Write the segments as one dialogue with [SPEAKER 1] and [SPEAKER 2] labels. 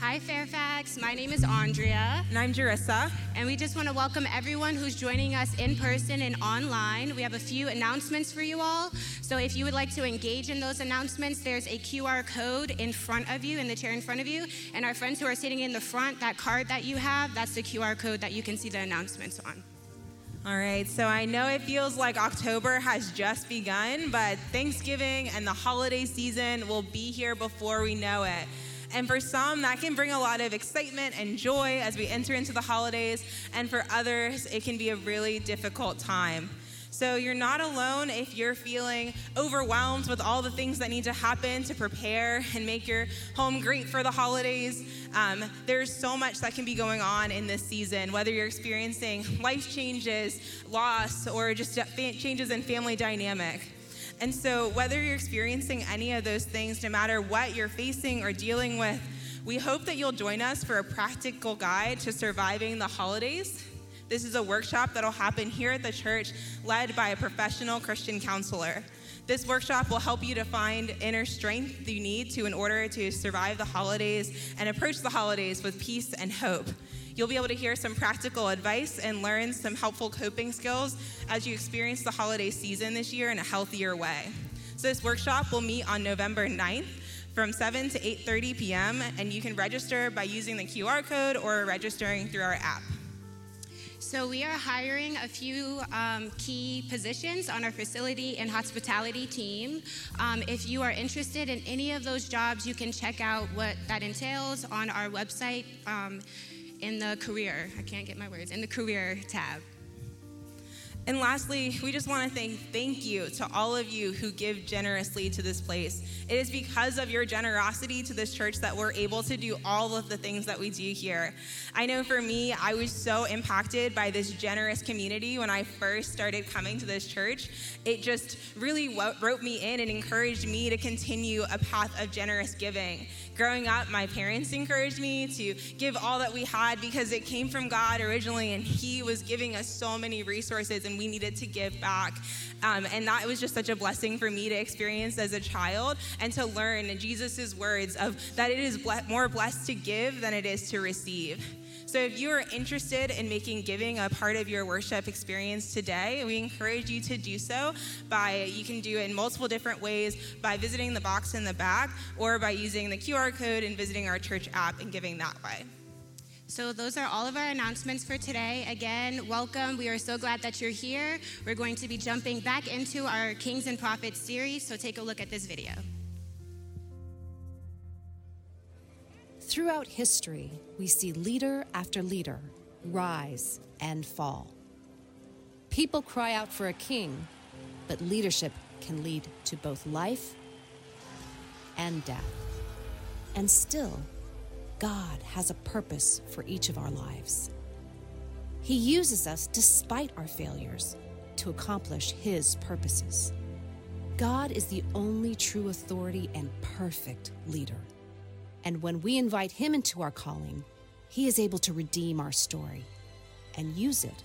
[SPEAKER 1] Hi, Fairfax. My name is Andrea.
[SPEAKER 2] And I'm Jarissa.
[SPEAKER 1] And we just want to welcome everyone who's joining us in person and online. We have a few announcements for you all. So if you would like to engage in those announcements, there's a QR code in front of you, in the chair in front of you. And our friends who are sitting in the front, that card that you have, that's the QR code that you can see the announcements on.
[SPEAKER 2] All right, so I know it feels like October has just begun, but Thanksgiving and the holiday season will be here before we know it. And for some, that can bring a lot of excitement and joy as we enter into the holidays. And for others, it can be a really difficult time. So you're not alone if you're feeling overwhelmed with all the things that need to happen to prepare and make your home great for the holidays. Um, there's so much that can be going on in this season, whether you're experiencing life changes, loss, or just changes in family dynamic. And so, whether you're experiencing any of those things, no matter what you're facing or dealing with, we hope that you'll join us for a practical guide to surviving the holidays. This is a workshop that'll happen here at the church, led by a professional Christian counselor. This workshop will help you to find inner strength you need to in order to survive the holidays and approach the holidays with peace and hope. You'll be able to hear some practical advice and learn some helpful coping skills as you experience the holiday season this year in a healthier way. So this workshop will meet on November 9th from 7 to 8:30 p.m. and you can register by using the QR code or registering through our app.
[SPEAKER 1] So, we are hiring a few um, key positions on our facility and hospitality team. Um, if you are interested in any of those jobs, you can check out what that entails on our website. Um, in the career, I can't get my words, in the career tab.
[SPEAKER 2] And lastly, we just want to thank thank you to all of you who give generously to this place. It is because of your generosity to this church that we're able to do all of the things that we do here. I know for me, I was so impacted by this generous community when I first started coming to this church. It just really wrote me in and encouraged me to continue a path of generous giving. Growing up, my parents encouraged me to give all that we had because it came from God originally, and He was giving us so many resources, and we needed to give back. Um, and that was just such a blessing for me to experience as a child and to learn Jesus' words of that it is ble- more blessed to give than it is to receive. So if you are interested in making giving a part of your worship experience today, we encourage you to do so by, you can do it in multiple different ways by visiting the box in the back or by using the QR code and visiting our church app and giving that way.
[SPEAKER 1] So, those are all of our announcements for today. Again, welcome. We are so glad that you're here. We're going to be jumping back into our Kings and Prophets series, so take a look at this video.
[SPEAKER 3] Throughout history, we see leader after leader rise and fall. People cry out for a king, but leadership can lead to both life and death. And still, God has a purpose for each of our lives. He uses us despite our failures to accomplish His purposes. God is the only true authority and perfect leader. And when we invite Him into our calling, He is able to redeem our story and use it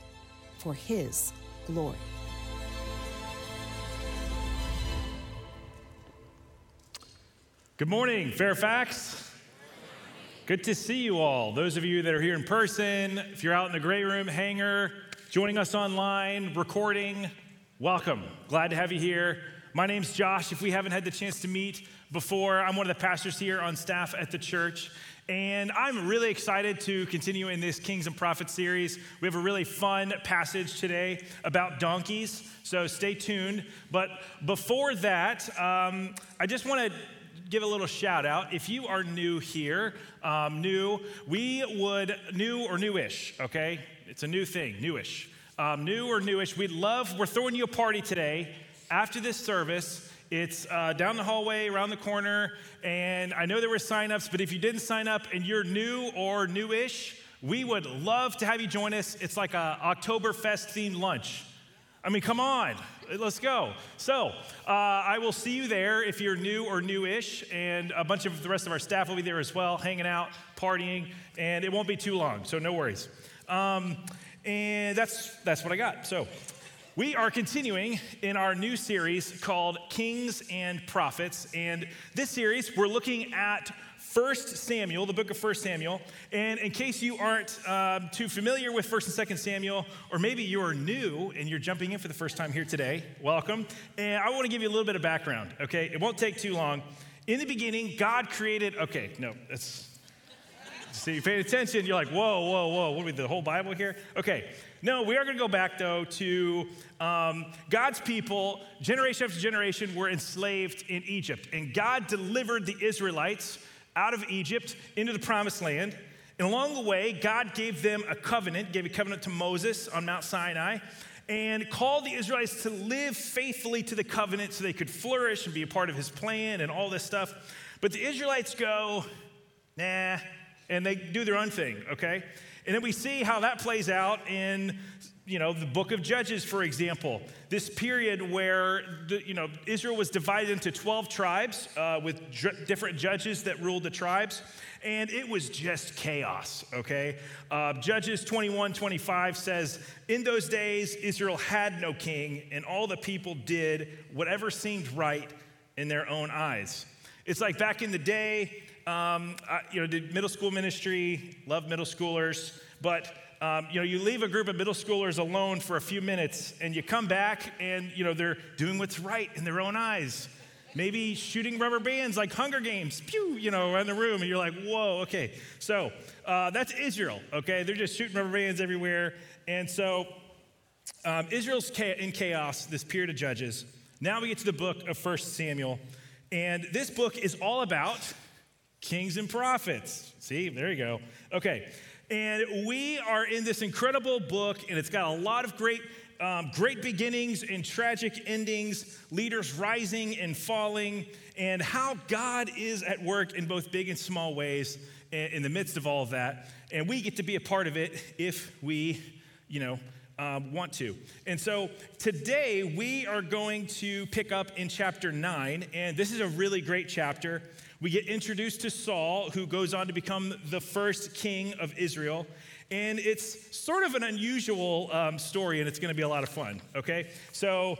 [SPEAKER 3] for His glory.
[SPEAKER 4] Good morning, Fairfax. Good to see you all. Those of you that are here in person, if you're out in the gray room hangar, joining us online, recording, welcome. Glad to have you here. My name's Josh. If we haven't had the chance to meet, before. I'm one of the pastors here on staff at the church. And I'm really excited to continue in this Kings and Prophets series. We have a really fun passage today about donkeys, so stay tuned. But before that, um, I just want to give a little shout out. If you are new here, um, new, we would, new or newish, okay? It's a new thing, newish. Um, new or newish, we'd love, we're throwing you a party today after this service. It's uh, down the hallway, around the corner, and I know there were signups, but if you didn't sign up and you're new or newish, we would love to have you join us. It's like a Oktoberfest themed lunch. I mean, come on, let's go. So, uh, I will see you there if you're new or newish, and a bunch of the rest of our staff will be there as well, hanging out, partying, and it won't be too long, so no worries. Um, and that's that's what I got. So, we are continuing in our new series called Kings and Prophets. And this series, we're looking at First Samuel, the book of First Samuel. And in case you aren't um, too familiar with First and Second Samuel, or maybe you are new and you're jumping in for the first time here today, welcome. And I want to give you a little bit of background, okay? It won't take too long. In the beginning, God created, okay, no, that's, see, you paying attention, you're like, whoa, whoa, whoa, what are we, the whole Bible here? Okay, no, we are going to go back though to um, God's people, generation after generation, were enslaved in Egypt. And God delivered the Israelites out of Egypt into the promised land. And along the way, God gave them a covenant, gave a covenant to Moses on Mount Sinai, and called the Israelites to live faithfully to the covenant so they could flourish and be a part of his plan and all this stuff. But the Israelites go, nah, and they do their own thing, okay? And then we see how that plays out in you know, the book of Judges, for example, this period where, the, you know, Israel was divided into 12 tribes uh, with dr- different judges that ruled the tribes, and it was just chaos, okay? Uh, Judges 21 25 says, In those days, Israel had no king, and all the people did whatever seemed right in their own eyes. It's like back in the day, um, I, you know, did middle school ministry, love middle schoolers, but um, you know, you leave a group of middle schoolers alone for a few minutes, and you come back, and you know they're doing what's right in their own eyes. Maybe shooting rubber bands like Hunger Games, pew, you know, around the room, and you're like, whoa, okay. So uh, that's Israel, okay? They're just shooting rubber bands everywhere, and so um, Israel's in chaos. This period of Judges. Now we get to the book of First Samuel, and this book is all about kings and prophets. See, there you go. Okay, and we are in this incredible book, and it's got a lot of great, um, great beginnings and tragic endings, leaders rising and falling, and how God is at work in both big and small ways in the midst of all of that. And we get to be a part of it if we, you know, um, want to. And so today we are going to pick up in chapter 9, and this is a really great chapter. We get introduced to Saul, who goes on to become the first king of Israel. And it's sort of an unusual um, story, and it's going to be a lot of fun, okay? So,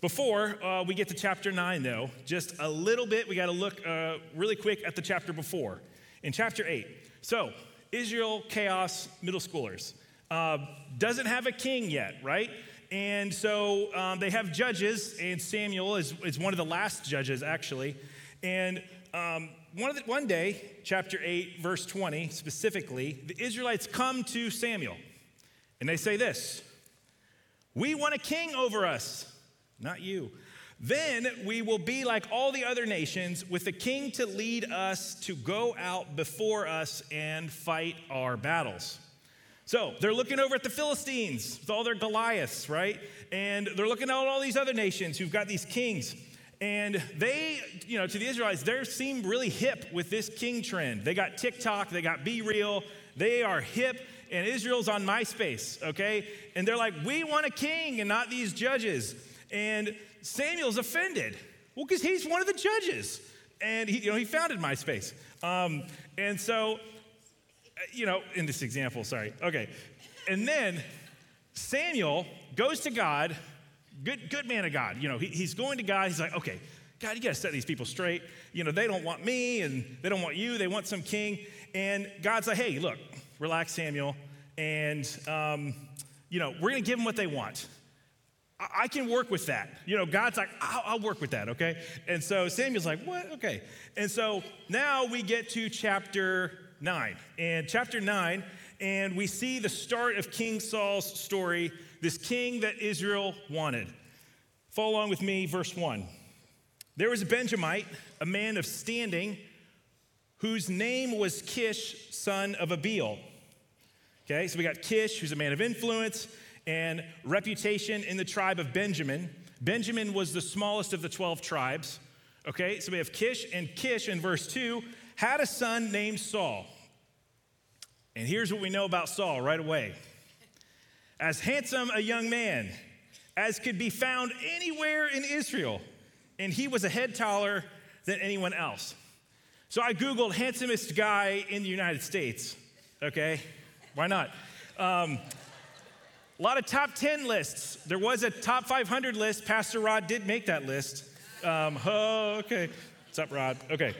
[SPEAKER 4] before uh, we get to chapter 9, though, just a little bit, we got to look uh, really quick at the chapter before. In chapter 8, so Israel, chaos, middle schoolers. Uh, doesn't have a king yet, right? And so um, they have judges, and Samuel is, is one of the last judges, actually. And um, one, the, one day, chapter 8, verse 20 specifically, the Israelites come to Samuel and they say this We want a king over us, not you. Then we will be like all the other nations, with a king to lead us to go out before us and fight our battles. So they're looking over at the Philistines with all their Goliaths, right? And they're looking at all these other nations who've got these kings. And they, you know, to the Israelites, they seem really hip with this king trend. They got TikTok, they got BeReal, they are hip, and Israel's on MySpace, okay? And they're like, we want a king and not these judges. And Samuel's offended. Well, because he's one of the judges. And he, you know, he founded MySpace. Um, and so, you know, in this example, sorry. Okay. And then Samuel goes to God good, good man of God. You know, he, he's going to God. He's like, okay, God, you got to set these people straight. You know, they don't want me and they don't want you. They want some king. And God's like, hey, look, relax, Samuel. And, um, you know, we're going to give them what they want. I, I can work with that. You know, God's like, I'll, I'll work with that, okay? And so Samuel's like, what? Okay. And so now we get to chapter 9. And chapter 9, and we see the start of King Saul's story this king that Israel wanted. Follow along with me, verse 1. There was a Benjamite, a man of standing, whose name was Kish, son of Abiel. Okay, so we got Kish, who's a man of influence and reputation in the tribe of Benjamin. Benjamin was the smallest of the 12 tribes. Okay, so we have Kish, and Kish in verse 2 had a son named Saul. And here's what we know about Saul right away as handsome a young man as could be found anywhere in Israel, and he was a head taller than anyone else. So I Googled handsomest guy in the United States, okay? Why not? Um, a lot of top 10 lists. There was a top 500 list. Pastor Rod did make that list. Um, oh, okay. What's up, Rod? Okay.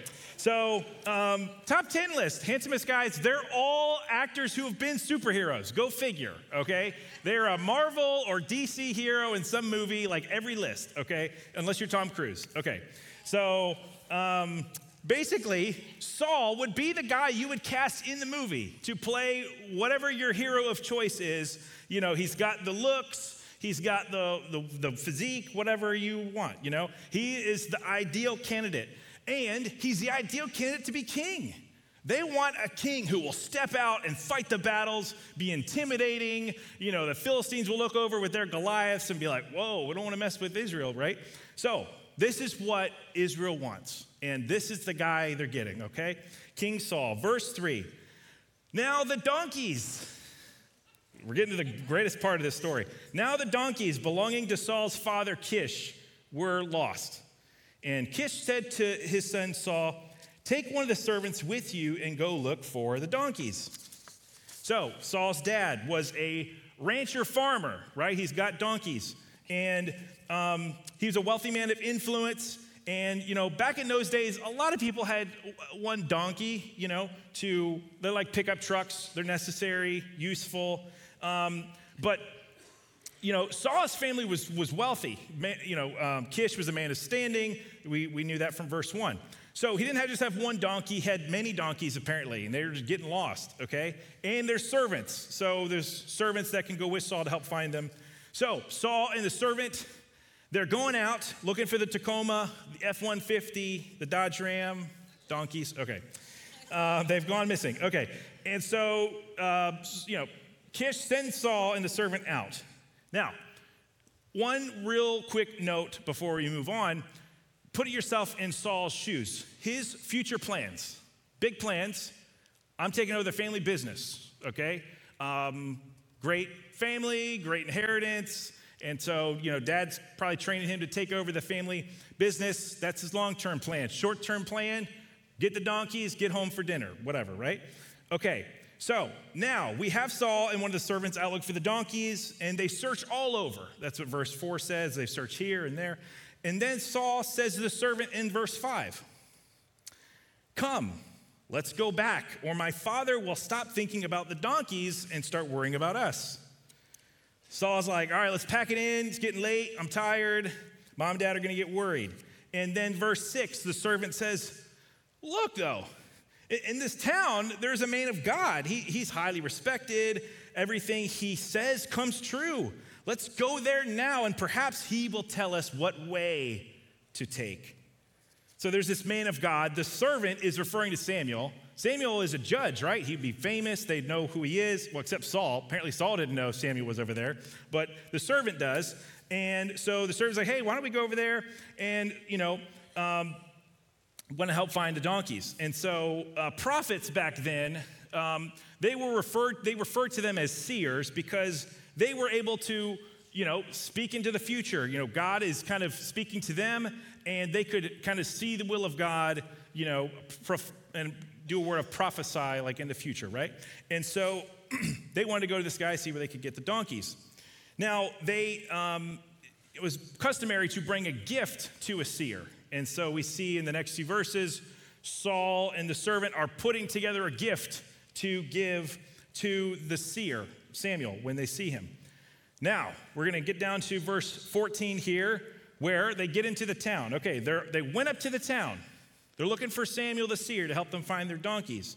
[SPEAKER 4] So, um, top 10 list, handsomest guys, they're all actors who have been superheroes. Go figure, okay? They're a Marvel or DC hero in some movie, like every list, okay? Unless you're Tom Cruise. Okay. So, um, basically, Saul would be the guy you would cast in the movie to play whatever your hero of choice is. You know, he's got the looks, he's got the, the, the physique, whatever you want, you know? He is the ideal candidate. And he's the ideal candidate to be king. They want a king who will step out and fight the battles, be intimidating. You know, the Philistines will look over with their Goliaths and be like, whoa, we don't want to mess with Israel, right? So, this is what Israel wants. And this is the guy they're getting, okay? King Saul. Verse 3. Now the donkeys. We're getting to the greatest part of this story. Now the donkeys belonging to Saul's father Kish were lost. And Kish said to his son Saul, Take one of the servants with you and go look for the donkeys. So, Saul's dad was a rancher farmer, right? He's got donkeys. And um, he was a wealthy man of influence. And, you know, back in those days, a lot of people had one donkey, you know, to, they're like pickup trucks. They're necessary, useful. Um, but you know, Saul's family was, was wealthy. Man, you know, um, Kish was a man of standing. We, we knew that from verse one. So he didn't have, just have one donkey, he had many donkeys apparently, and they were just getting lost, okay? And there's servants. So there's servants that can go with Saul to help find them. So Saul and the servant, they're going out looking for the Tacoma, the F 150, the Dodge Ram, donkeys, okay. Uh, they've gone missing, okay. And so, uh, you know, Kish sends Saul and the servant out. Now, one real quick note before we move on put yourself in Saul's shoes. His future plans, big plans. I'm taking over the family business, okay? Um, great family, great inheritance. And so, you know, dad's probably training him to take over the family business. That's his long term plan. Short term plan get the donkeys, get home for dinner, whatever, right? Okay, so now we have Saul and one of the servants out looking for the donkeys, and they search all over. That's what verse 4 says. They search here and there. And then Saul says to the servant in verse 5 Come, let's go back, or my father will stop thinking about the donkeys and start worrying about us. Saul's like, All right, let's pack it in. It's getting late. I'm tired. Mom and dad are going to get worried. And then verse 6, the servant says, Look, though, in this town, there's a man of God. He, he's highly respected. Everything he says comes true. Let's go there now, and perhaps he will tell us what way to take. So there's this man of God. The servant is referring to Samuel. Samuel is a judge, right? He'd be famous. They'd know who he is. Well, except Saul. Apparently, Saul didn't know Samuel was over there, but the servant does. And so the servant's like, hey, why don't we go over there and, you know, um, want to help find the donkeys. And so uh, prophets back then, um, they were referred, they referred to them as seers because they were able to, you know, speak into the future. You know, God is kind of speaking to them and they could kind of see the will of God, you know, prof- and do a word of prophesy like in the future, right? And so they wanted to go to this guy, see where they could get the donkeys. Now, they, um, it was customary to bring a gift to a seer. And so we see in the next few verses, Saul and the servant are putting together a gift to give to the seer, Samuel, when they see him. Now, we're going to get down to verse 14 here, where they get into the town. Okay, they went up to the town. They're looking for Samuel the seer to help them find their donkeys.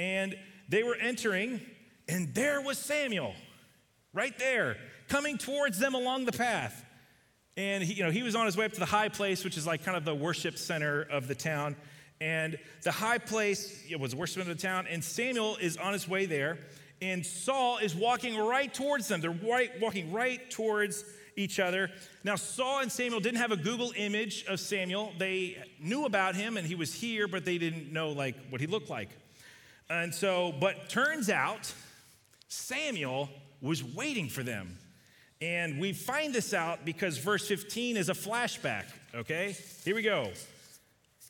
[SPEAKER 4] And they were entering, and there was Samuel, right there, coming towards them along the path. And he, you know, he was on his way up to the high place, which is like kind of the worship center of the town. And the high place was worship center of the town. And Samuel is on his way there. And Saul is walking right towards them. They're right, walking right towards each other. Now, Saul and Samuel didn't have a Google image of Samuel. They knew about him and he was here, but they didn't know like what he looked like. And so, but turns out Samuel was waiting for them. And we find this out because verse 15 is a flashback, okay? Here we go.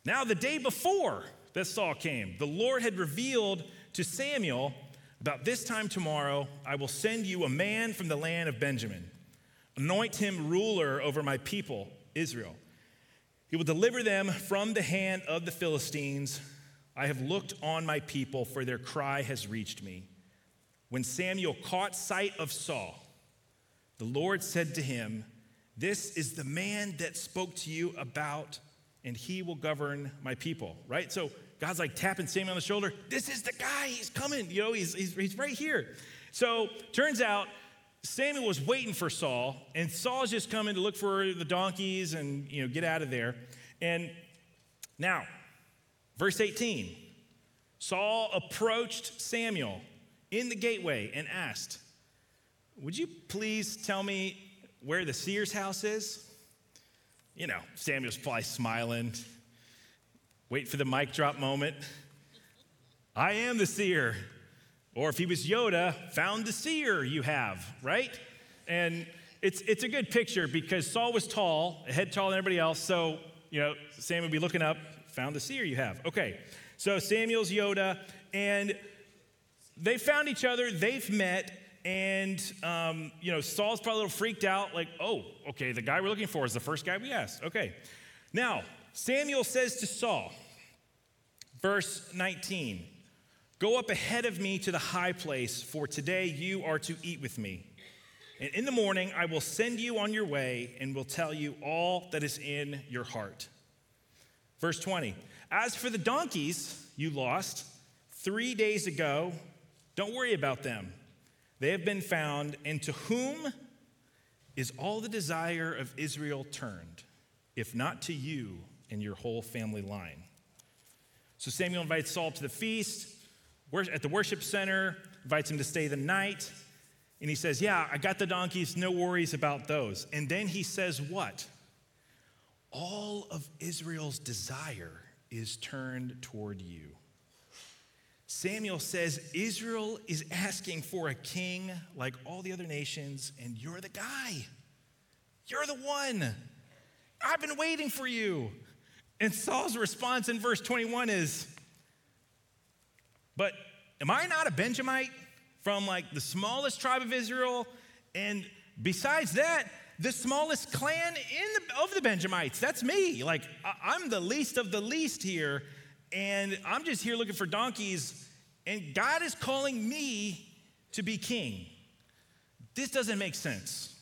[SPEAKER 4] Now, the day before that Saul came, the Lord had revealed to Samuel, About this time tomorrow, I will send you a man from the land of Benjamin. Anoint him ruler over my people, Israel. He will deliver them from the hand of the Philistines. I have looked on my people, for their cry has reached me. When Samuel caught sight of Saul, the Lord said to him, This is the man that spoke to you about, and he will govern my people. Right? So God's like tapping Samuel on the shoulder. This is the guy. He's coming. You know, he's, he's, he's right here. So turns out Samuel was waiting for Saul, and Saul's just coming to look for the donkeys and you know get out of there. And now, verse 18, Saul approached Samuel in the gateway and asked, "Would you please tell me where the seer's house is?" You know, Samuel's probably smiling. Wait for the mic drop moment. I am the seer. Or if he was Yoda, found the seer you have, right? And it's, it's a good picture because Saul was tall, a head taller than everybody else. So, you know, Samuel would be looking up, found the seer you have. Okay, so Samuel's Yoda, and they found each other, they've met, and, um, you know, Saul's probably a little freaked out, like, oh, okay, the guy we're looking for is the first guy we asked. Okay. Now, Samuel says to Saul, verse 19, Go up ahead of me to the high place, for today you are to eat with me. And in the morning I will send you on your way and will tell you all that is in your heart. Verse 20 As for the donkeys you lost three days ago, don't worry about them. They have been found, and to whom is all the desire of Israel turned, if not to you and your whole family line? So Samuel invites Saul to the feast at the worship center, invites him to stay the night. And he says, Yeah, I got the donkeys, no worries about those. And then he says, What? All of Israel's desire is turned toward you. Samuel says, Israel is asking for a king like all the other nations, and you're the guy. You're the one. I've been waiting for you. And Saul's response in verse 21 is, but am I not a Benjamite from like the smallest tribe of Israel? And besides that, the smallest clan in the, of the Benjamites. That's me. Like, I'm the least of the least here. And I'm just here looking for donkeys. And God is calling me to be king. This doesn't make sense.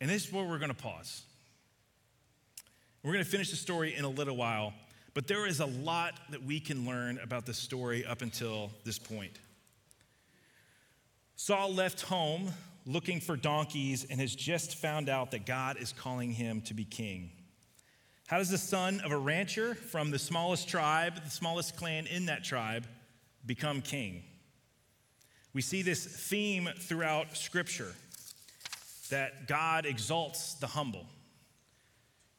[SPEAKER 4] And this is where we're going to pause. We're going to finish the story in a little while. But there is a lot that we can learn about the story up until this point. Saul left home looking for donkeys and has just found out that God is calling him to be king. How does the son of a rancher from the smallest tribe, the smallest clan in that tribe, become king? We see this theme throughout Scripture that God exalts the humble.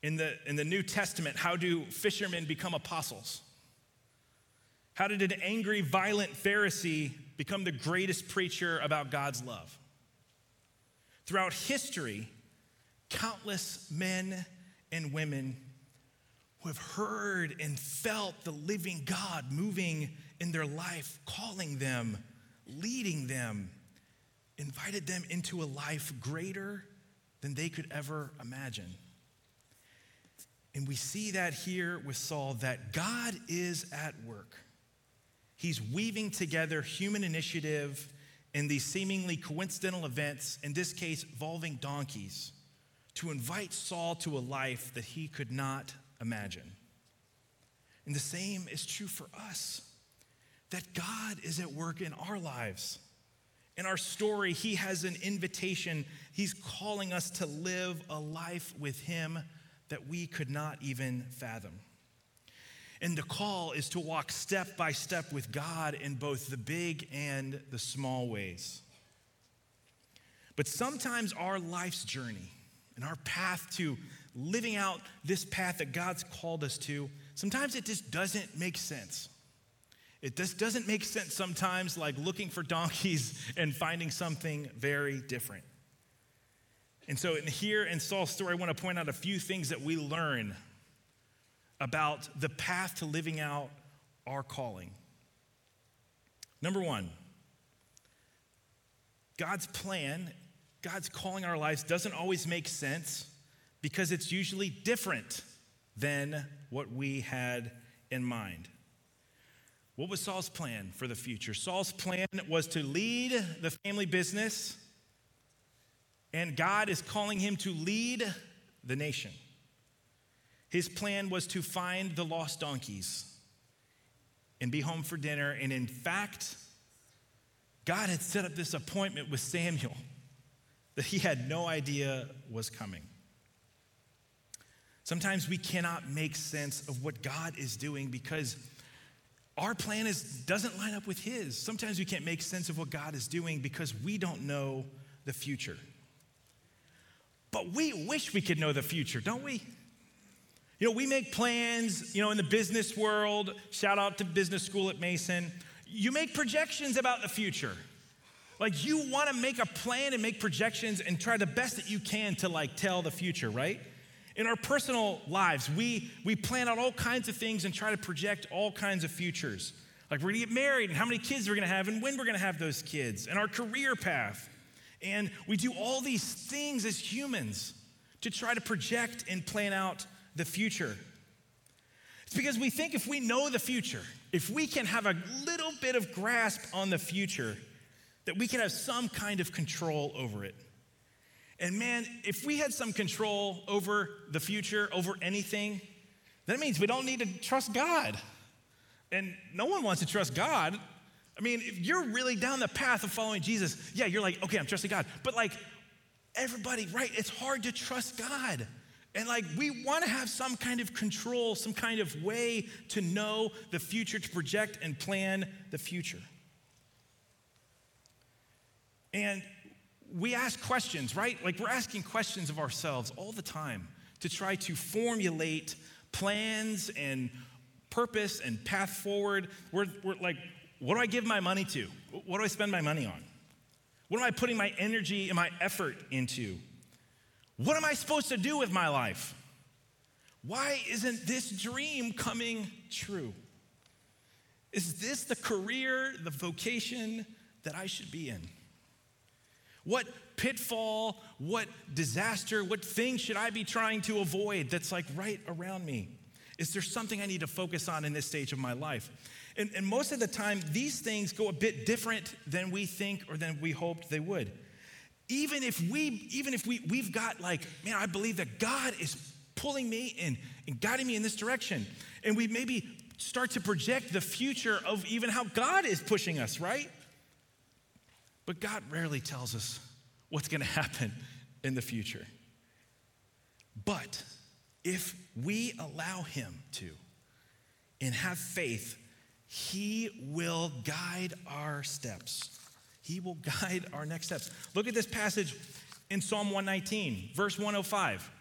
[SPEAKER 4] In the, in the New Testament, how do fishermen become apostles? How did an angry, violent Pharisee become the greatest preacher about God's love? Throughout history, countless men and women who have heard and felt the living God moving in their life, calling them, leading them, invited them into a life greater than they could ever imagine. And we see that here with Saul that God is at work. He's weaving together human initiative and these seemingly coincidental events, in this case, involving donkeys, to invite Saul to a life that he could not imagine. And the same is true for us that God is at work in our lives. In our story, He has an invitation. He's calling us to live a life with Him that we could not even fathom. And the call is to walk step by step with God in both the big and the small ways. But sometimes our life's journey and our path to living out this path that God's called us to, sometimes it just doesn't make sense. It just doesn't make sense sometimes, like looking for donkeys and finding something very different. And so, in here in Saul's story, I want to point out a few things that we learn about the path to living out our calling. Number one, God's plan, God's calling our lives doesn't always make sense, because it's usually different than what we had in mind. What was Saul's plan for the future? Saul's plan was to lead the family business, and God is calling him to lead the nation. His plan was to find the lost donkeys and be home for dinner. And in fact, God had set up this appointment with Samuel that he had no idea was coming. Sometimes we cannot make sense of what God is doing because our plan is, doesn't line up with His. Sometimes we can't make sense of what God is doing because we don't know the future. But we wish we could know the future, don't we? You know, we make plans, you know, in the business world, shout out to business school at Mason. You make projections about the future. Like you want to make a plan and make projections and try the best that you can to like tell the future, right? In our personal lives, we, we plan out all kinds of things and try to project all kinds of futures. Like we're gonna get married and how many kids we're gonna have and when we're gonna have those kids and our career path. And we do all these things as humans to try to project and plan out the future. It's because we think if we know the future, if we can have a little bit of grasp on the future, that we can have some kind of control over it. And man, if we had some control over the future, over anything, that means we don't need to trust God. And no one wants to trust God. I mean, if you're really down the path of following Jesus, yeah, you're like, okay, I'm trusting God. But like, everybody, right? It's hard to trust God. And like, we want to have some kind of control, some kind of way to know the future, to project and plan the future. And we ask questions, right? Like we're asking questions of ourselves all the time to try to formulate plans and purpose and path forward. We're, we're like, what do I give my money to? What do I spend my money on? What am I putting my energy and my effort into? What am I supposed to do with my life? Why isn't this dream coming true? Is this the career, the vocation that I should be in? What pitfall, what disaster, what thing should I be trying to avoid that's like right around me? Is there something I need to focus on in this stage of my life? And, and most of the time, these things go a bit different than we think or than we hoped they would. Even if we, even if we, we've got like, man, I believe that God is pulling me and, and guiding me in this direction. And we maybe start to project the future of even how God is pushing us, right? But God rarely tells us what's going to happen in the future. But if we allow Him to and have faith, He will guide our steps. He will guide our next steps. Look at this passage in Psalm 119, verse 105.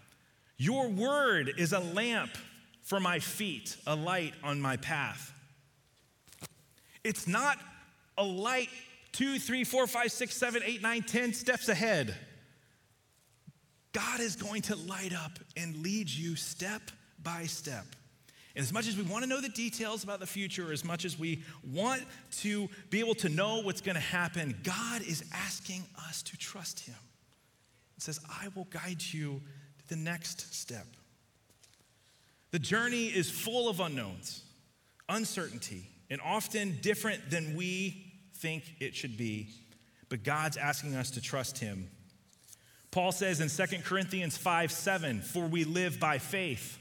[SPEAKER 4] Your word is a lamp for my feet, a light on my path. It's not a light two, three, four, five, six, seven, eight, nine, ten steps ahead. God is going to light up and lead you step by step. And as much as we want to know the details about the future, as much as we want to be able to know what's going to happen, God is asking us to trust Him. It says, I will guide you to the next step. The journey is full of unknowns, uncertainty, and often different than we think it should be, but God's asking us to trust Him. Paul says in 2 Corinthians 5 7, For we live by faith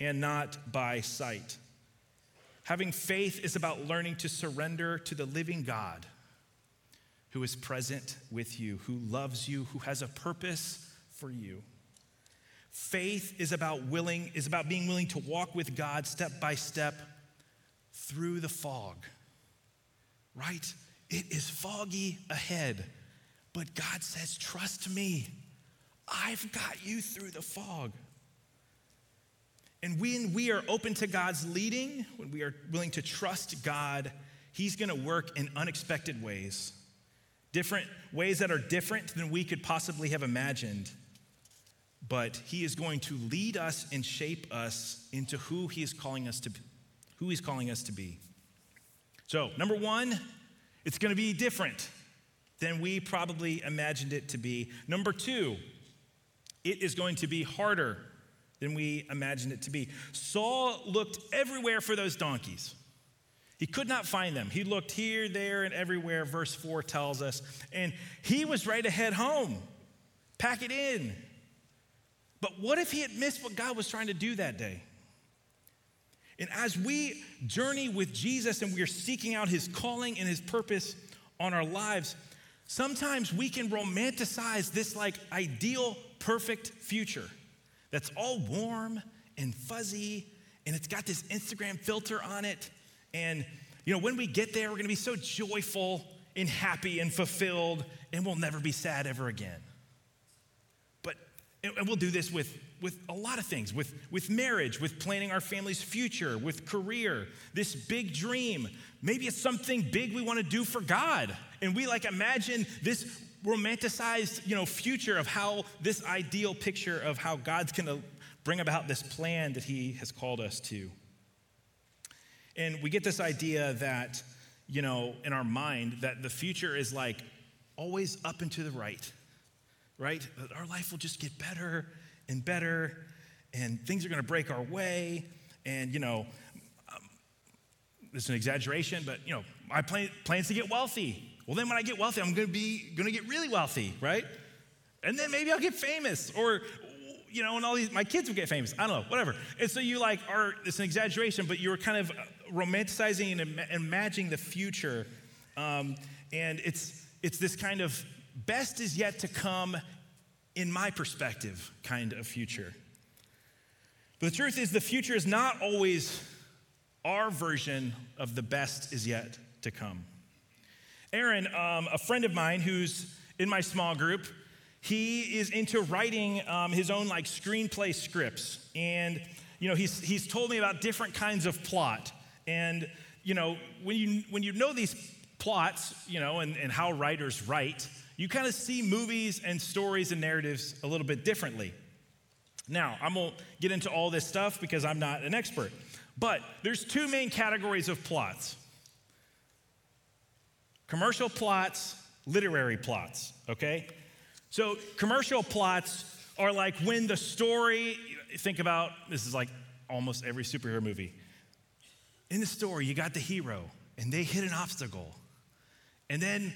[SPEAKER 4] and not by sight. Having faith is about learning to surrender to the living God who is present with you, who loves you, who has a purpose for you. Faith is about willing is about being willing to walk with God step by step through the fog. Right? It is foggy ahead, but God says, Trust me. I've got you through the fog. And when we are open to God's leading, when we are willing to trust God, He's going to work in unexpected ways, different ways that are different than we could possibly have imagined. But He is going to lead us and shape us into who He is calling us to, who He's calling us to be. So, number one, it's going to be different than we probably imagined it to be. Number two, it is going to be harder than we imagined it to be. Saul looked everywhere for those donkeys. He could not find them. He looked here, there, and everywhere, verse 4 tells us. And he was ready to head home, pack it in. But what if he had missed what God was trying to do that day? And as we journey with Jesus and we are seeking out his calling and his purpose on our lives, sometimes we can romanticize this like ideal, perfect future that's all warm and fuzzy and it's got this Instagram filter on it. And, you know, when we get there, we're gonna be so joyful and happy and fulfilled, and we'll never be sad ever again. But, and we'll do this with with a lot of things with, with marriage, with planning our family's future, with career, this big dream. Maybe it's something big we want to do for God. And we like imagine this romanticized, you know, future of how this ideal picture of how God's going to bring about this plan that he has called us to. And we get this idea that, you know, in our mind that the future is like always up and to the right, right? Our life will just get better and better, and things are going to break our way. And, you know, um, is an exaggeration, but, you know, my plan, plans to get wealthy. Well, then when I get wealthy, I'm going to be going to get really wealthy, right? And then maybe I'll get famous, or, you know, and all these, my kids will get famous. I don't know, whatever. And so you like are, it's an exaggeration, but you're kind of romanticizing and imagining the future. Um, and it's, it's this kind of best is yet to come in my perspective, kind of future. But the truth is, the future is not always our version of the best is yet to come. Aaron, um, a friend of mine who's in my small group, he is into writing um, his own like screenplay scripts. And, you know, he's, he's told me about different kinds of plot. And, you know, when you, when you know these plots, you know, and, and how writers write, you kind of see movies and stories and narratives a little bit differently. Now, I won't get into all this stuff because I'm not an expert, but there's two main categories of plots commercial plots, literary plots, okay? So, commercial plots are like when the story, think about this is like almost every superhero movie. In the story, you got the hero, and they hit an obstacle. And then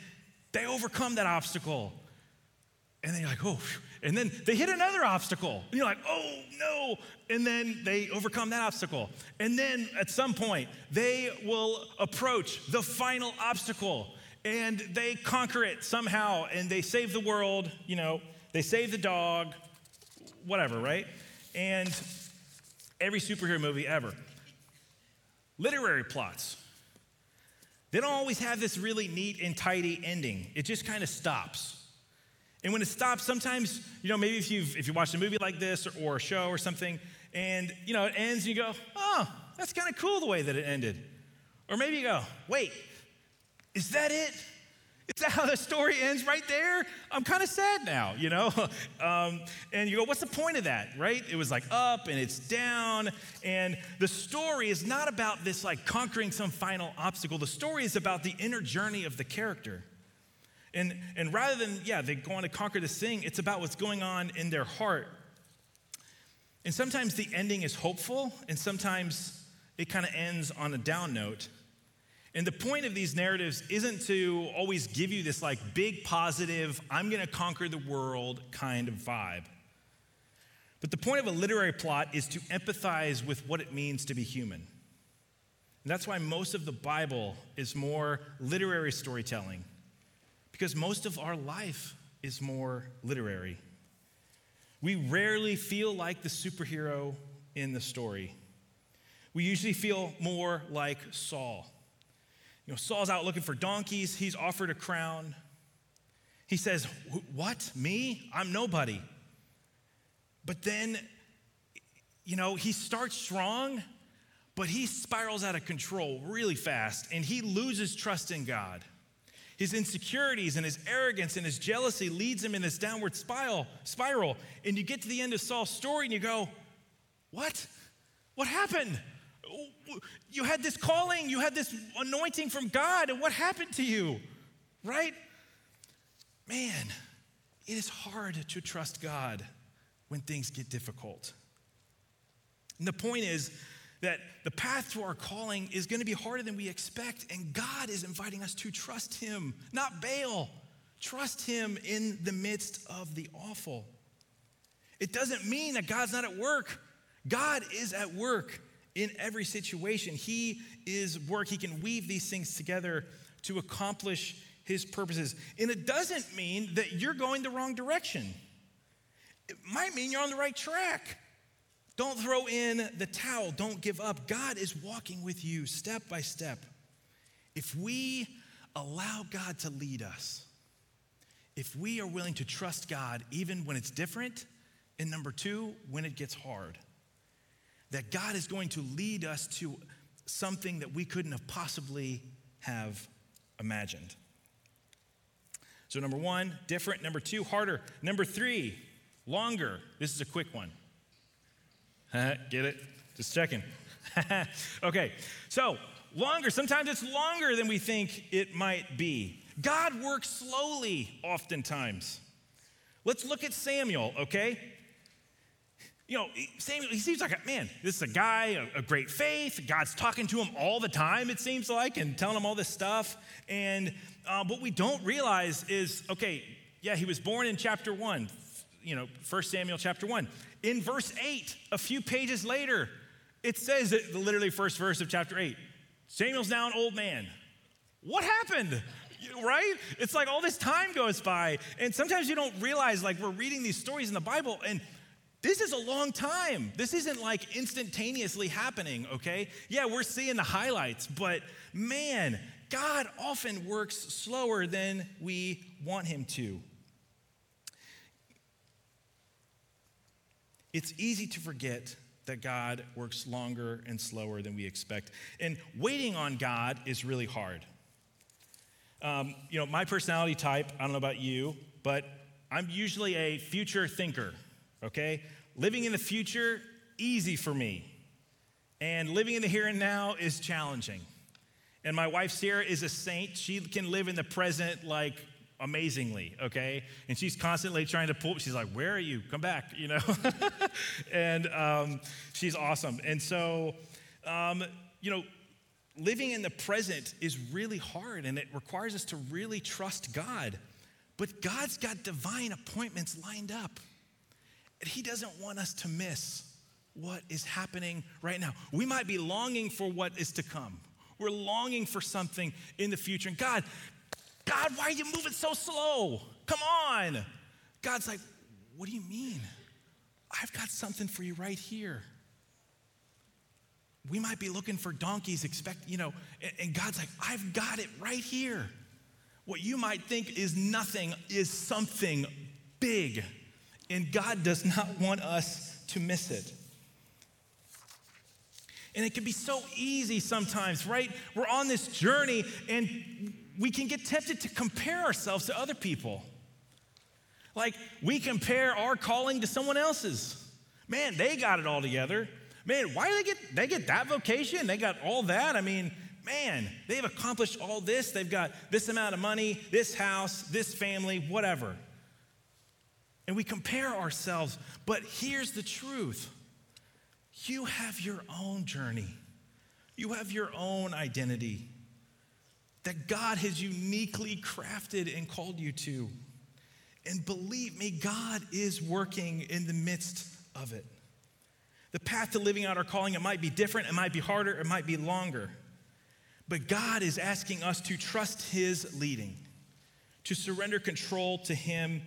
[SPEAKER 4] they overcome that obstacle. And then you're like, oh, and then they hit another obstacle. And you're like, oh no. And then they overcome that obstacle. And then at some point, they will approach the final obstacle and they conquer it somehow and they save the world, you know, they save the dog, whatever, right? And every superhero movie ever. Literary plots. They don't always have this really neat and tidy ending. It just kind of stops. And when it stops, sometimes, you know, maybe if you've if you watched a movie like this or, or a show or something, and you know, it ends and you go, oh, that's kind of cool the way that it ended. Or maybe you go, wait, is that it? Is that how the story ends right there? I'm kind of sad now, you know? Um, and you go, what's the point of that, right? It was like up and it's down. And the story is not about this like conquering some final obstacle. The story is about the inner journey of the character. And, and rather than, yeah, they go on to conquer this thing, it's about what's going on in their heart. And sometimes the ending is hopeful, and sometimes it kind of ends on a down note. And the point of these narratives isn't to always give you this like big positive, I'm gonna conquer the world kind of vibe. But the point of a literary plot is to empathize with what it means to be human. And that's why most of the Bible is more literary storytelling, because most of our life is more literary. We rarely feel like the superhero in the story. We usually feel more like Saul. You know, Saul's out looking for donkeys. He's offered a crown. He says, What? Me? I'm nobody. But then, you know, he starts strong, but he spirals out of control really fast and he loses trust in God. His insecurities and his arrogance and his jealousy leads him in this downward spiral, spiral. And you get to the end of Saul's story and you go, What? What happened? You had this calling, you had this anointing from God, and what happened to you? Right? Man, it is hard to trust God when things get difficult. And the point is that the path to our calling is going to be harder than we expect, and God is inviting us to trust Him, not bail. Trust Him in the midst of the awful. It doesn't mean that God's not at work. God is at work in every situation. He is work. He can weave these things together to accomplish his purposes. And it doesn't mean that you're going the wrong direction. It might mean you're on the right track. Don't throw in the towel. Don't give up. God is walking with you step by step. If we allow God to lead us, if we are willing to trust God even when it's different, and number two, when it gets hard, that God is going to lead us to something that we couldn't have possibly have imagined. So, number one, different. Number two, harder. Number three, longer. This is a quick one. Get it? Just checking. okay, so longer. Sometimes it's longer than we think it might be. God works slowly, oftentimes. Let's look at Samuel, okay? You know, Samuel, he seems like a man, this is a guy, a great faith. God's talking to him all the time, it seems like, and telling him all this stuff. And uh, what we don't realize is okay, yeah, he was born in chapter one, you know, 1 Samuel chapter one. In verse 8, a few pages later, it says that literally first verse of chapter 8 Samuel's now an old man. What happened? Right? It's like all this time goes by, and sometimes you don't realize, like, we're reading these stories in the Bible, and this is a long time. This isn't like instantaneously happening, okay? Yeah, we're seeing the highlights, but man, God often works slower than we want Him to. It's easy to forget that God works longer and slower than we expect. And waiting on God is really hard. Um, you know, my personality type, I don't know about you, but I'm usually a future thinker, okay? Living in the future, easy for me. And living in the here and now is challenging. And my wife, Sarah, is a saint. She can live in the present like amazingly, okay? And she's constantly trying to pull, she's like, Where are you? Come back, you know? and um, she's awesome. And so, um, you know, living in the present is really hard and it requires us to really trust God. But God's got divine appointments lined up. He doesn't want us to miss what is happening right now. We might be longing for what is to come. We're longing for something in the future. And God, God, why are you moving so slow? Come on. God's like, What do you mean? I've got something for you right here. We might be looking for donkeys, expect, you know, and God's like, I've got it right here. What you might think is nothing is something big. And God does not want us to miss it. And it can be so easy sometimes, right? We're on this journey and we can get tempted to compare ourselves to other people. Like we compare our calling to someone else's. Man, they got it all together. Man, why do they get they get that vocation? They got all that. I mean, man, they've accomplished all this. They've got this amount of money, this house, this family, whatever. And we compare ourselves, but here's the truth. You have your own journey. You have your own identity that God has uniquely crafted and called you to. And believe me, God is working in the midst of it. The path to living out our calling, it might be different, it might be harder, it might be longer. But God is asking us to trust His leading, to surrender control to Him.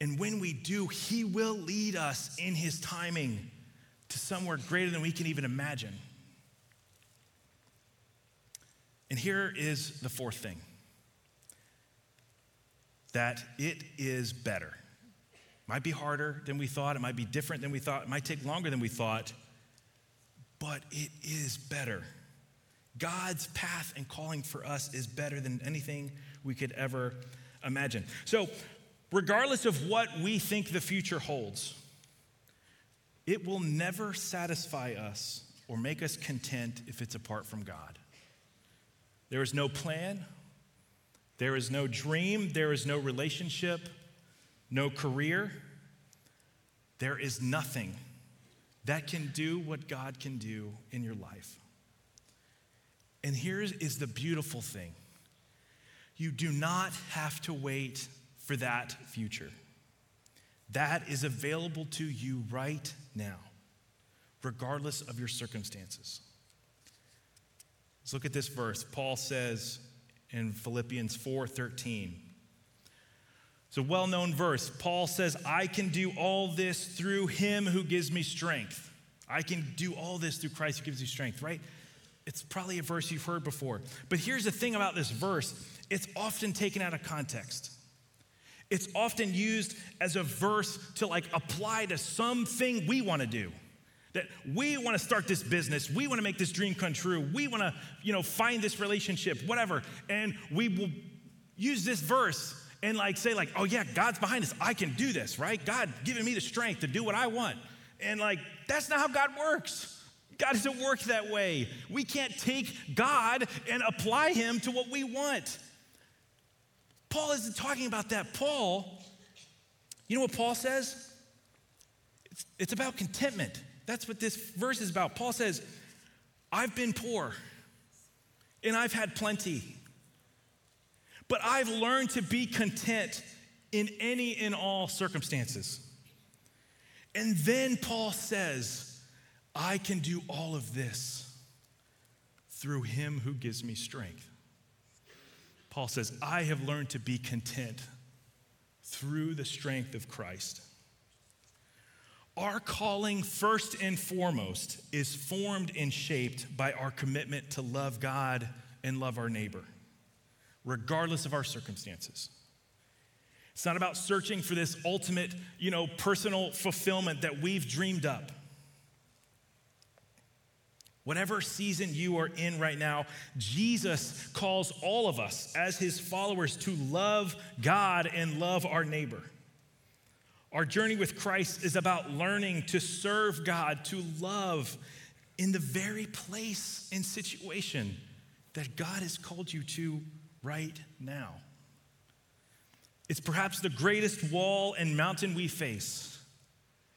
[SPEAKER 4] And when we do, He will lead us in His timing to somewhere greater than we can even imagine. And here is the fourth thing that it is better. Might be harder than we thought, it might be different than we thought, it might take longer than we thought, but it is better. God's path and calling for us is better than anything we could ever imagine. So, regardless of what we think the future holds, it will never satisfy us or make us content if it's apart from God. There is no plan, there is no dream, there is no relationship, no career, there is nothing that can do what God can do in your life. And here is the beautiful thing you do not have to wait for that future. That is available to you right now, regardless of your circumstances. Let's look at this verse. Paul says in Philippians 4:13. It's a well-known verse. Paul says, "I can do all this through him who gives me strength." I can do all this through Christ who gives you strength, right? It's probably a verse you've heard before. But here's the thing about this verse it's often taken out of context. It's often used as a verse to like apply to something we want to do. That we want to start this business, we want to make this dream come true, we want to, you know, find this relationship, whatever. And we will use this verse and like say like, "Oh yeah, God's behind us. I can do this, right? God giving me the strength to do what I want." And like that's not how God works. God doesn't work that way. We can't take God and apply him to what we want. Paul isn't talking about that. Paul, you know what Paul says? It's, it's about contentment. That's what this verse is about. Paul says, I've been poor and I've had plenty, but I've learned to be content in any and all circumstances. And then Paul says, I can do all of this through him who gives me strength. Paul says, I have learned to be content through the strength of Christ. Our calling, first and foremost, is formed and shaped by our commitment to love God and love our neighbor, regardless of our circumstances. It's not about searching for this ultimate, you know, personal fulfillment that we've dreamed up. Whatever season you are in right now, Jesus calls all of us as his followers to love God and love our neighbor. Our journey with Christ is about learning to serve God, to love in the very place and situation that God has called you to right now. It's perhaps the greatest wall and mountain we face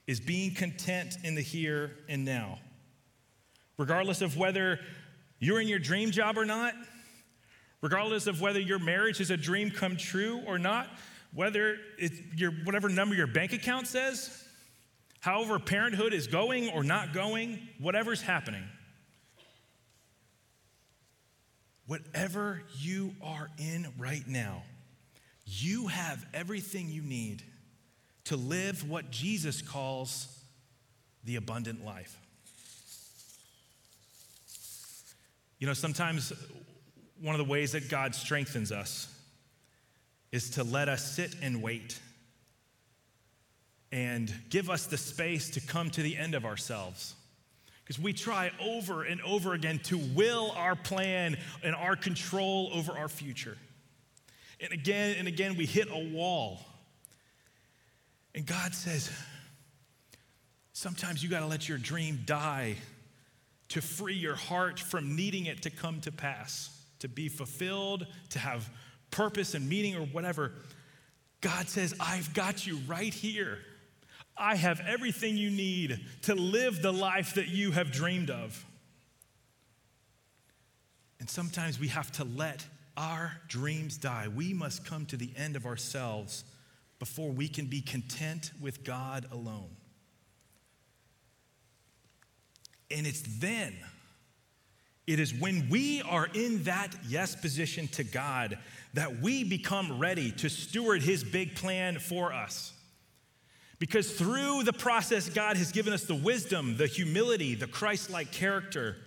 [SPEAKER 4] is being content in the here and now regardless of whether you're in your dream job or not, regardless of whether your marriage is a dream come true or not, whether it's your whatever number your bank account says, however parenthood is going or not going, whatever's happening. Whatever you are in right now, you have everything you need to live what Jesus calls the abundant life. You know, sometimes one of the ways that God strengthens us is to let us sit and wait and give us the space to come to the end of ourselves. Because we try over and over again to will our plan and our control over our future. And again and again, we hit a wall. And God says, sometimes you got to let your dream die to free your heart from needing it to come to pass, to be fulfilled, to have purpose and meaning or whatever. God says, I've got you right here. I have everything you need to live the life that you have dreamed of. And sometimes we have to let our dreams die. We must come to the end of ourselves before we can be content with God alone. And it's then, it is when we are in that yes position to God that we become ready to steward His big plan for us. Because through the process, God has given us the wisdom, the humility, the Christ like character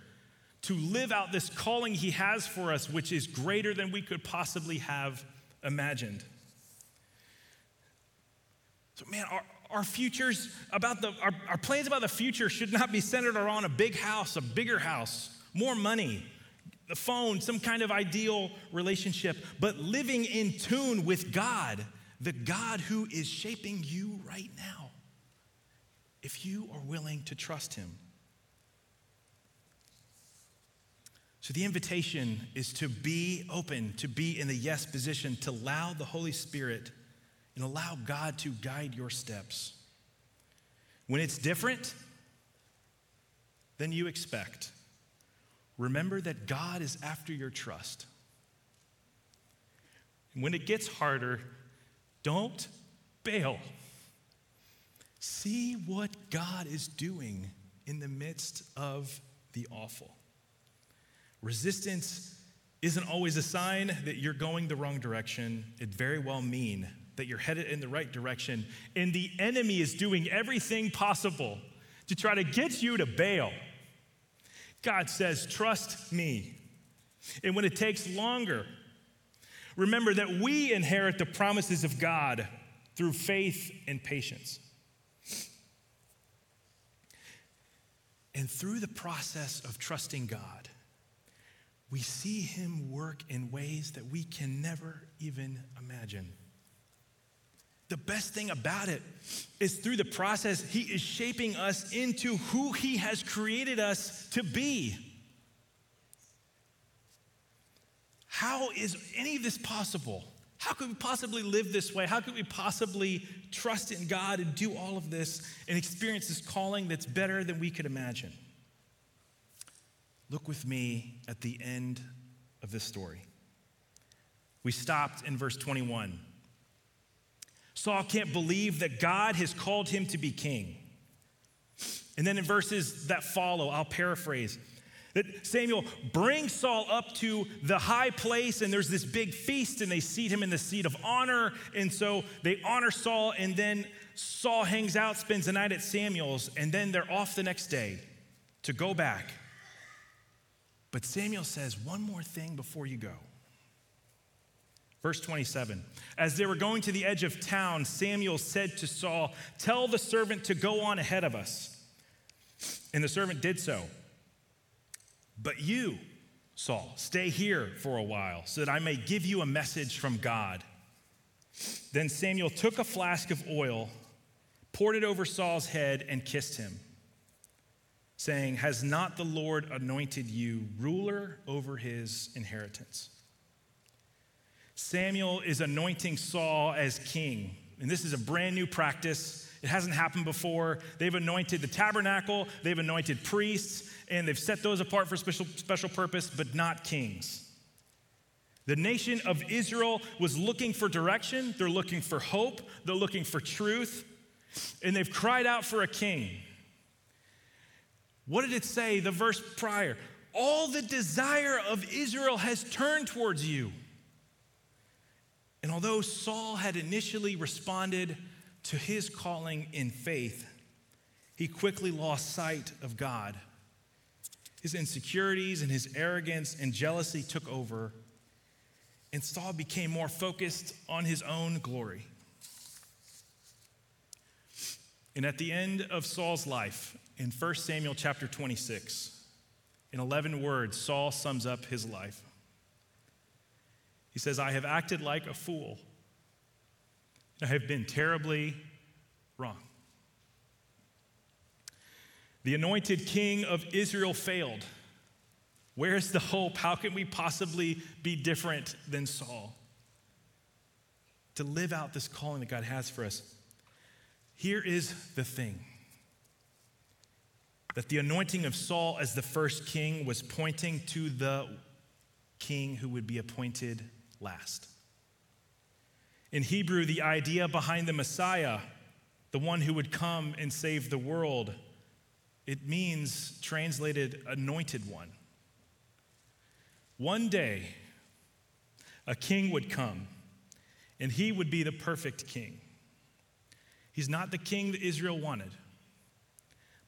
[SPEAKER 4] to live out this calling He has for us, which is greater than we could possibly have imagined. So, man, our, our futures about the our, our plans about the future should not be centered around a big house, a bigger house, more money, the phone, some kind of ideal relationship, but living in tune with God, the God who is shaping you right now. If you are willing to trust him. So, the invitation is to be open, to be in the yes position, to allow the Holy Spirit and allow God to guide your steps. when it's different than you expect, remember that God is after your trust. When it gets harder, don't bail. See what God is doing in the midst of the awful. Resistance isn't always a sign that you're going the wrong direction. It very well mean that you're headed in the right direction. And the enemy is doing everything possible to try to get you to bail. God says, Trust me. And when it takes longer, remember that we inherit the promises of God through faith and patience. And through the process of trusting God, we see Him work in ways that we can never even imagine. The best thing about it is through the process, He is shaping us into who He has created us to be. How is any of this possible? How could we possibly live this way? How could we possibly trust in God and do all of this and experience this calling that's better than we could imagine? Look with me at the end of this story. We stopped in verse 21. Saul can't believe that God has called him to be king. And then in verses that follow, I'll paraphrase. That Samuel brings Saul up to the high place, and there's this big feast, and they seat him in the seat of honor. And so they honor Saul, and then Saul hangs out, spends the night at Samuel's, and then they're off the next day to go back. But Samuel says, One more thing before you go. Verse 27 As they were going to the edge of town, Samuel said to Saul, Tell the servant to go on ahead of us. And the servant did so. But you, Saul, stay here for a while so that I may give you a message from God. Then Samuel took a flask of oil, poured it over Saul's head, and kissed him, saying, Has not the Lord anointed you ruler over his inheritance? Samuel is anointing Saul as king. And this is a brand new practice. It hasn't happened before. They've anointed the tabernacle, they've anointed priests, and they've set those apart for special, special purpose, but not kings. The nation of Israel was looking for direction, they're looking for hope, they're looking for truth, and they've cried out for a king. What did it say the verse prior? All the desire of Israel has turned towards you. And although Saul had initially responded to his calling in faith, he quickly lost sight of God. His insecurities and his arrogance and jealousy took over, and Saul became more focused on his own glory. And at the end of Saul's life, in 1 Samuel chapter 26, in 11 words, Saul sums up his life. He says, I have acted like a fool. I have been terribly wrong. The anointed king of Israel failed. Where's the hope? How can we possibly be different than Saul? To live out this calling that God has for us. Here is the thing that the anointing of Saul as the first king was pointing to the king who would be appointed last. In Hebrew, the idea behind the Messiah, the one who would come and save the world, it means translated anointed one. One day, a king would come, and he would be the perfect king. He's not the king that Israel wanted,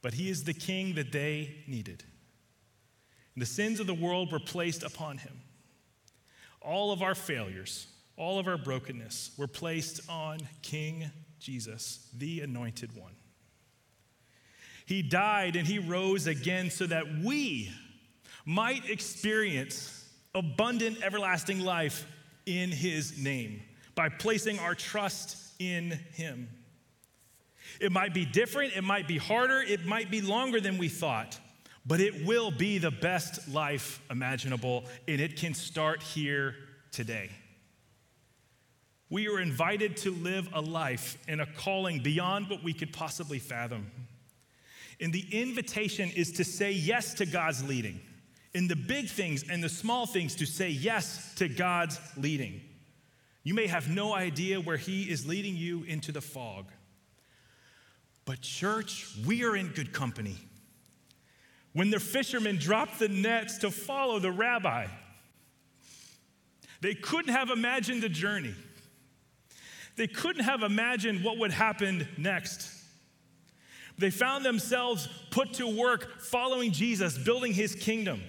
[SPEAKER 4] but he is the king that they needed. And the sins of the world were placed upon him all of our failures, all of our brokenness were placed on King Jesus, the anointed one. He died and he rose again so that we might experience abundant everlasting life in his name by placing our trust in him. It might be different, it might be harder, it might be longer than we thought but it will be the best life imaginable, and it can start here today. We are invited to live a life and a calling beyond what we could possibly fathom. And the invitation is to say yes to God's leading. In the big things and the small things, to say yes to God's leading. You may have no idea where He is leading you into the fog. But, church, we are in good company. When the fishermen dropped the nets to follow the rabbi, they couldn't have imagined the journey. They couldn't have imagined what would happen next. They found themselves put to work following Jesus, building his kingdom.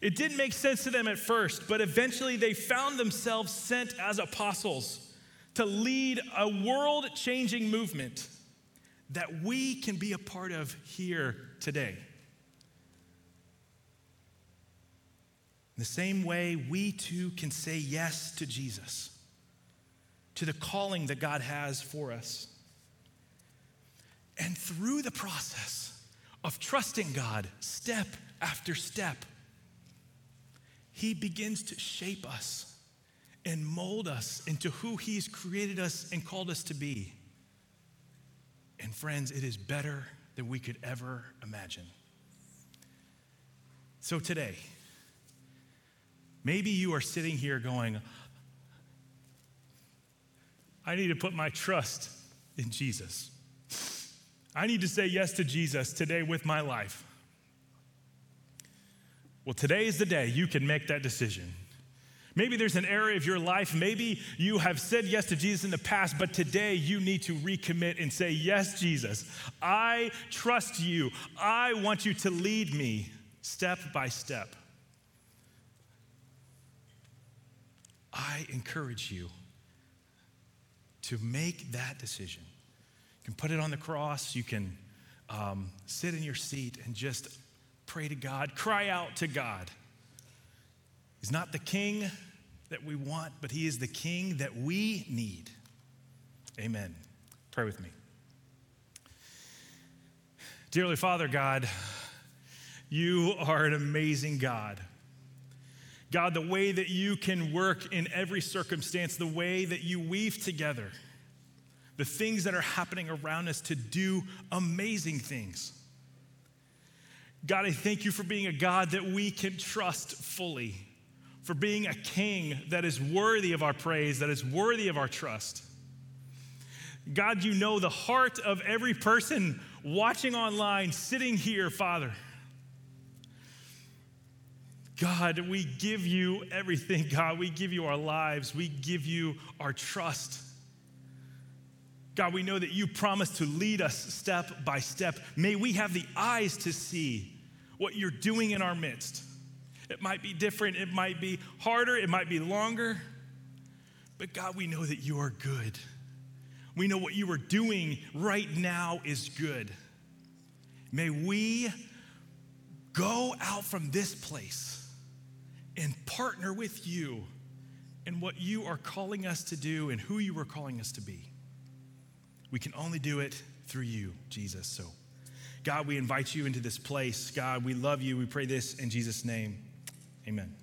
[SPEAKER 4] It didn't make sense to them at first, but eventually they found themselves sent as apostles to lead a world changing movement that we can be a part of here today. In the same way, we too can say yes to Jesus, to the calling that God has for us. And through the process of trusting God step after step, He begins to shape us and mold us into who He's created us and called us to be. And friends, it is better than we could ever imagine. So today, maybe you are sitting here going, I need to put my trust in Jesus. I need to say yes to Jesus today with my life. Well, today is the day you can make that decision. Maybe there's an area of your life, maybe you have said yes to Jesus in the past, but today you need to recommit and say, Yes, Jesus, I trust you. I want you to lead me step by step. I encourage you to make that decision You can put it on the cross. You can um, sit in your seat and just pray to God, cry out to God. He's not the king that we want, but he is the king that we need. Amen. Pray with me. Dearly Father God, you are an amazing God. God, the way that you can work in every circumstance, the way that you weave together the things that are happening around us to do amazing things. God, I thank you for being a God that we can trust fully, for being a king that is worthy of our praise, that is worthy of our trust. God, you know the heart of every person watching online, sitting here, Father. God, we give you everything, God. We give you our lives. We give you our trust. God, we know that you promise to lead us step by step. May we have the eyes to see what you're doing in our midst. It might be different, it might be harder, it might be longer, but God, we know that you are good. We know what you are doing right now is good. May we go out from this place and partner with you in what you are calling us to do and who you are calling us to be. We can only do it through you, Jesus. So, God, we invite you into this place. God, we love you. We pray this in Jesus' name. Amen.